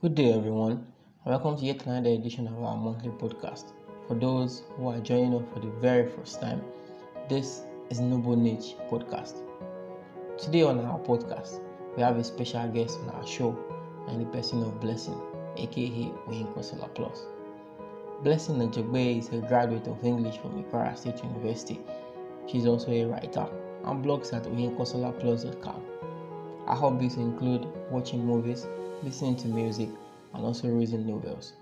Good day, everyone, welcome to yet another edition of our monthly podcast. For those who are joining us for the very first time, this is Noble Niche Podcast. Today on our podcast, we have a special guest on our show and the person of Blessing, aka Oyinkosela Plus. Blessing Ajagbe is a graduate of English from Ikara State University. She's also a writer and blogs at oyinkoselaplus.com. Her hobbies include watching movies, listening to music, and also reading novels.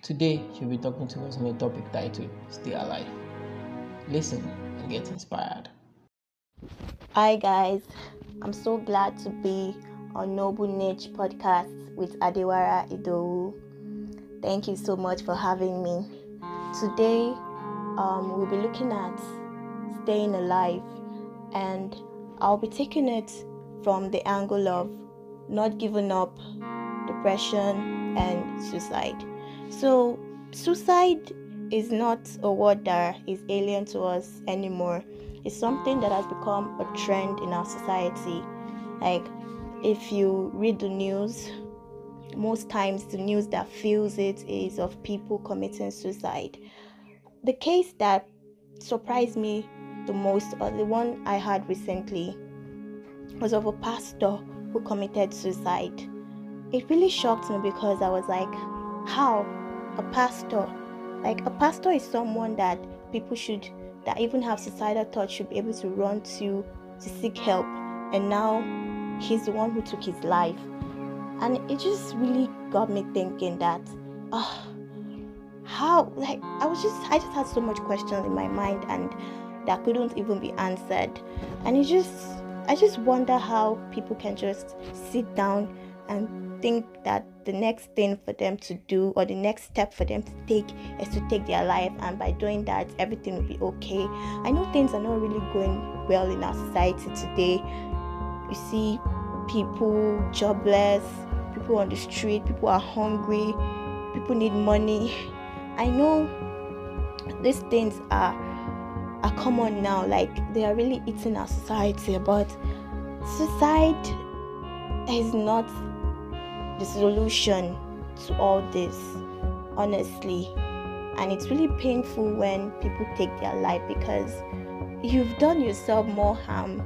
Today, she'll be talking to us on a topic titled Stay Alive. Listen and get inspired. Hi, guys. I'm so glad to be on Noble Niche podcast with Adewara Idowu. Thank you so much for having me. Today, um, we'll be looking at staying alive, and I'll be taking it from the angle of not giving up, depression, and suicide. So, suicide is not a word that is alien to us anymore. It's something that has become a trend in our society. Like, if you read the news, most times the news that fills it is of people committing suicide. The case that surprised me the most, or the one I had recently, was of a pastor who committed suicide. It really shocked me because I was like, how? A pastor? Like, a pastor is someone that people should, that even have suicidal thoughts, should be able to run to to seek help. And now he's the one who took his life. And it just really got me thinking that, oh, how? Like, I was just, I just had so much questions in my mind and that couldn't even be answered. And it just, I just wonder how people can just sit down and think that the next thing for them to do or the next step for them to take is to take their life, and by doing that, everything will be okay. I know things are not really going well in our society today. You see people jobless, people on the street, people are hungry, people need money. I know these things are Ah, are common now, like they are really eating our society, but suicide is not the solution to all this, honestly. And it's really painful when people take their life because you've done yourself more harm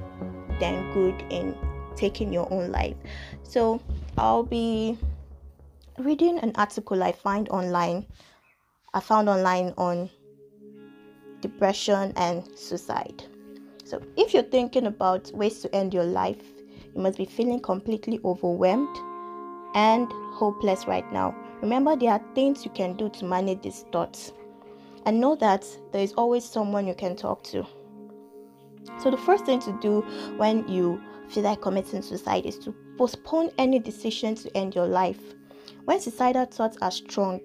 than good in taking your own life. So I'll be reading an article I find online. I found online on depression and suicide. So if you're thinking about ways to end your life, you must be feeling completely overwhelmed and hopeless right now. Remember, there are things you can do to manage these thoughts. And know that there is always someone you can talk to. So, the first thing to do when you feel like committing suicide is to postpone any decision to end your life. When suicidal thoughts are strong,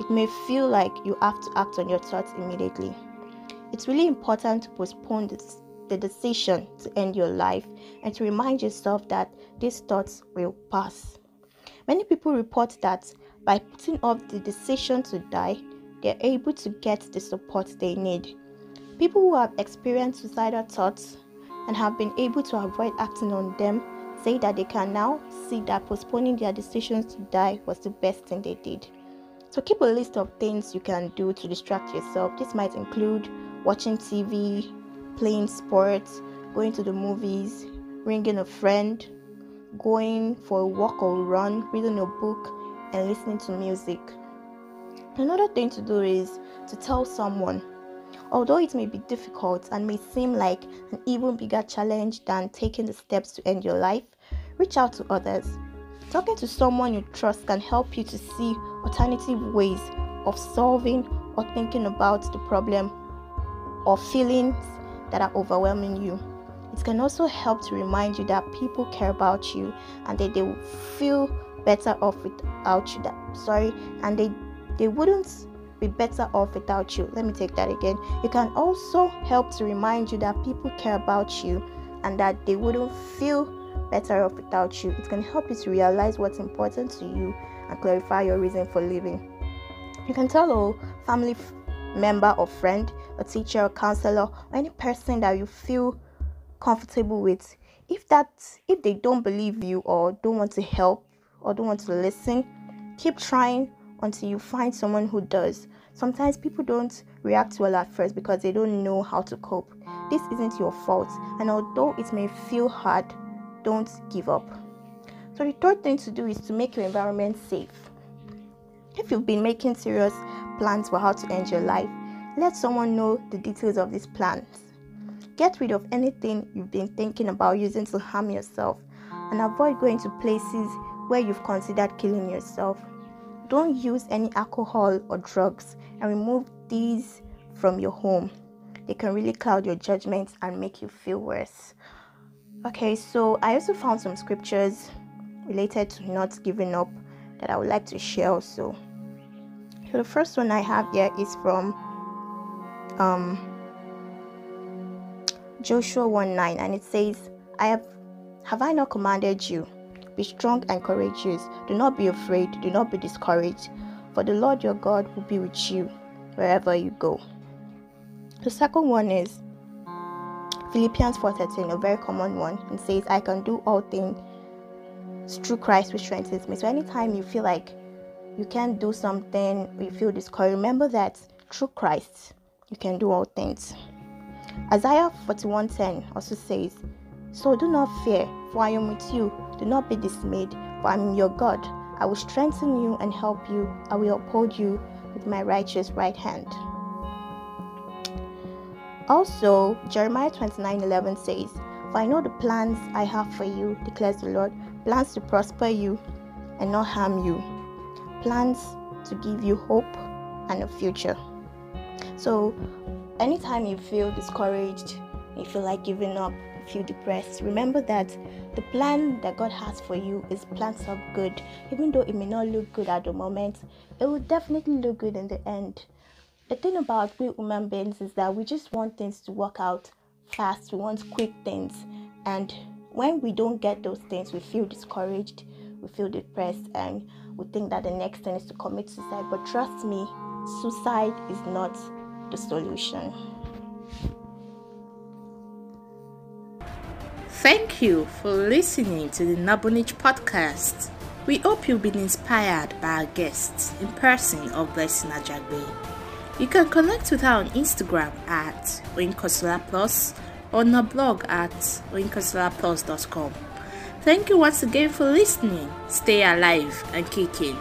it may feel like you have to act on your thoughts immediately. It's really important to postpone this, the decision to end your life and to remind yourself that these thoughts will pass. Many people report that by putting off the decision to die, they're able to get the support they need. People who have experienced suicidal thoughts and have been able to avoid acting on them say that they can now see that postponing their decisions to die was the best thing they did. So keep a list of things you can do to distract yourself. This might include watching TV, playing sports, going to the movies, ringing a friend, going for a walk or run, reading a book, and listening to music. Another thing to do is to tell someone. Although it may be difficult and may seem like an even bigger challenge than taking the steps to end your life, reach out to others. Talking to someone you trust can help you to see alternative ways of solving or thinking about the problem or feelings that are overwhelming you. It can also help to remind you that people care about you and that they will feel better off without you. That sorry, and they they wouldn't be better off without you. Let me take that again. It can also help to remind you that people care about you and that they wouldn't feel better off without you. It can help you to realize what's important to you and clarify your reason for living. You can tell a family member or friend, a teacher, a counselor, or any person that you feel comfortable with if that if they don't believe you or don't want to help or don't want to listen, keep trying until you find someone who does. Sometimes people don't react well at first because they don't know how to cope. This isn't your fault, and although it may feel hard, don't give up. So, the third thing to do is to make your environment safe. If you've been making serious plans for how to end your life, let someone know the details of these plans. Get rid of anything you've been thinking about using to harm yourself and avoid going to places where you've considered killing yourself. Don't use any alcohol or drugs and remove these from your home. They can really cloud your judgment and make you feel worse. Okay, so I also found some scriptures related to not giving up that I would like to share also. So the first one I have here is from um, Joshua 1 9, and it says, I have have I not commanded you? Be strong and courageous. Do not be afraid, do not be discouraged, for the Lord your God will be with you wherever you go. The second one is Philippians 4:13, a very common one. It says, I can do all things through Christ which strengthens me. So anytime you feel like you can't do something, you feel discouraged, remember that through Christ you can do all things. Isaiah 41:10 also says, So do not fear, for I am with you. Do not be dismayed, for I am your God. I will strengthen you and help you. I will uphold you with my righteous right hand. Also, Jeremiah 29:11 says, For I know the plans I have for you, declares the Lord, plans to prosper you and not harm you, plans to give you hope and a future. So, anytime you feel discouraged, you feel like giving up, you feel depressed, remember that the plan that God has for you is plans of good. Even though it may not look good at the moment, it will definitely look good in the end. The thing about we human beings is that we just want things to work out fast, we want quick things, and when we don't get those things, we feel discouraged, we feel depressed, and we think that the next thing is to commit suicide. But trust me, suicide is not the solution. Thank you for listening to the Noble Niche podcast. We hope you've been inspired by our guests in person of Blessing Ajagbe. You can connect with her on Instagram at Oinkosola Plus or on our blog at oinkosolaplus.com. Thank you once again for listening. Stay alive and kicking.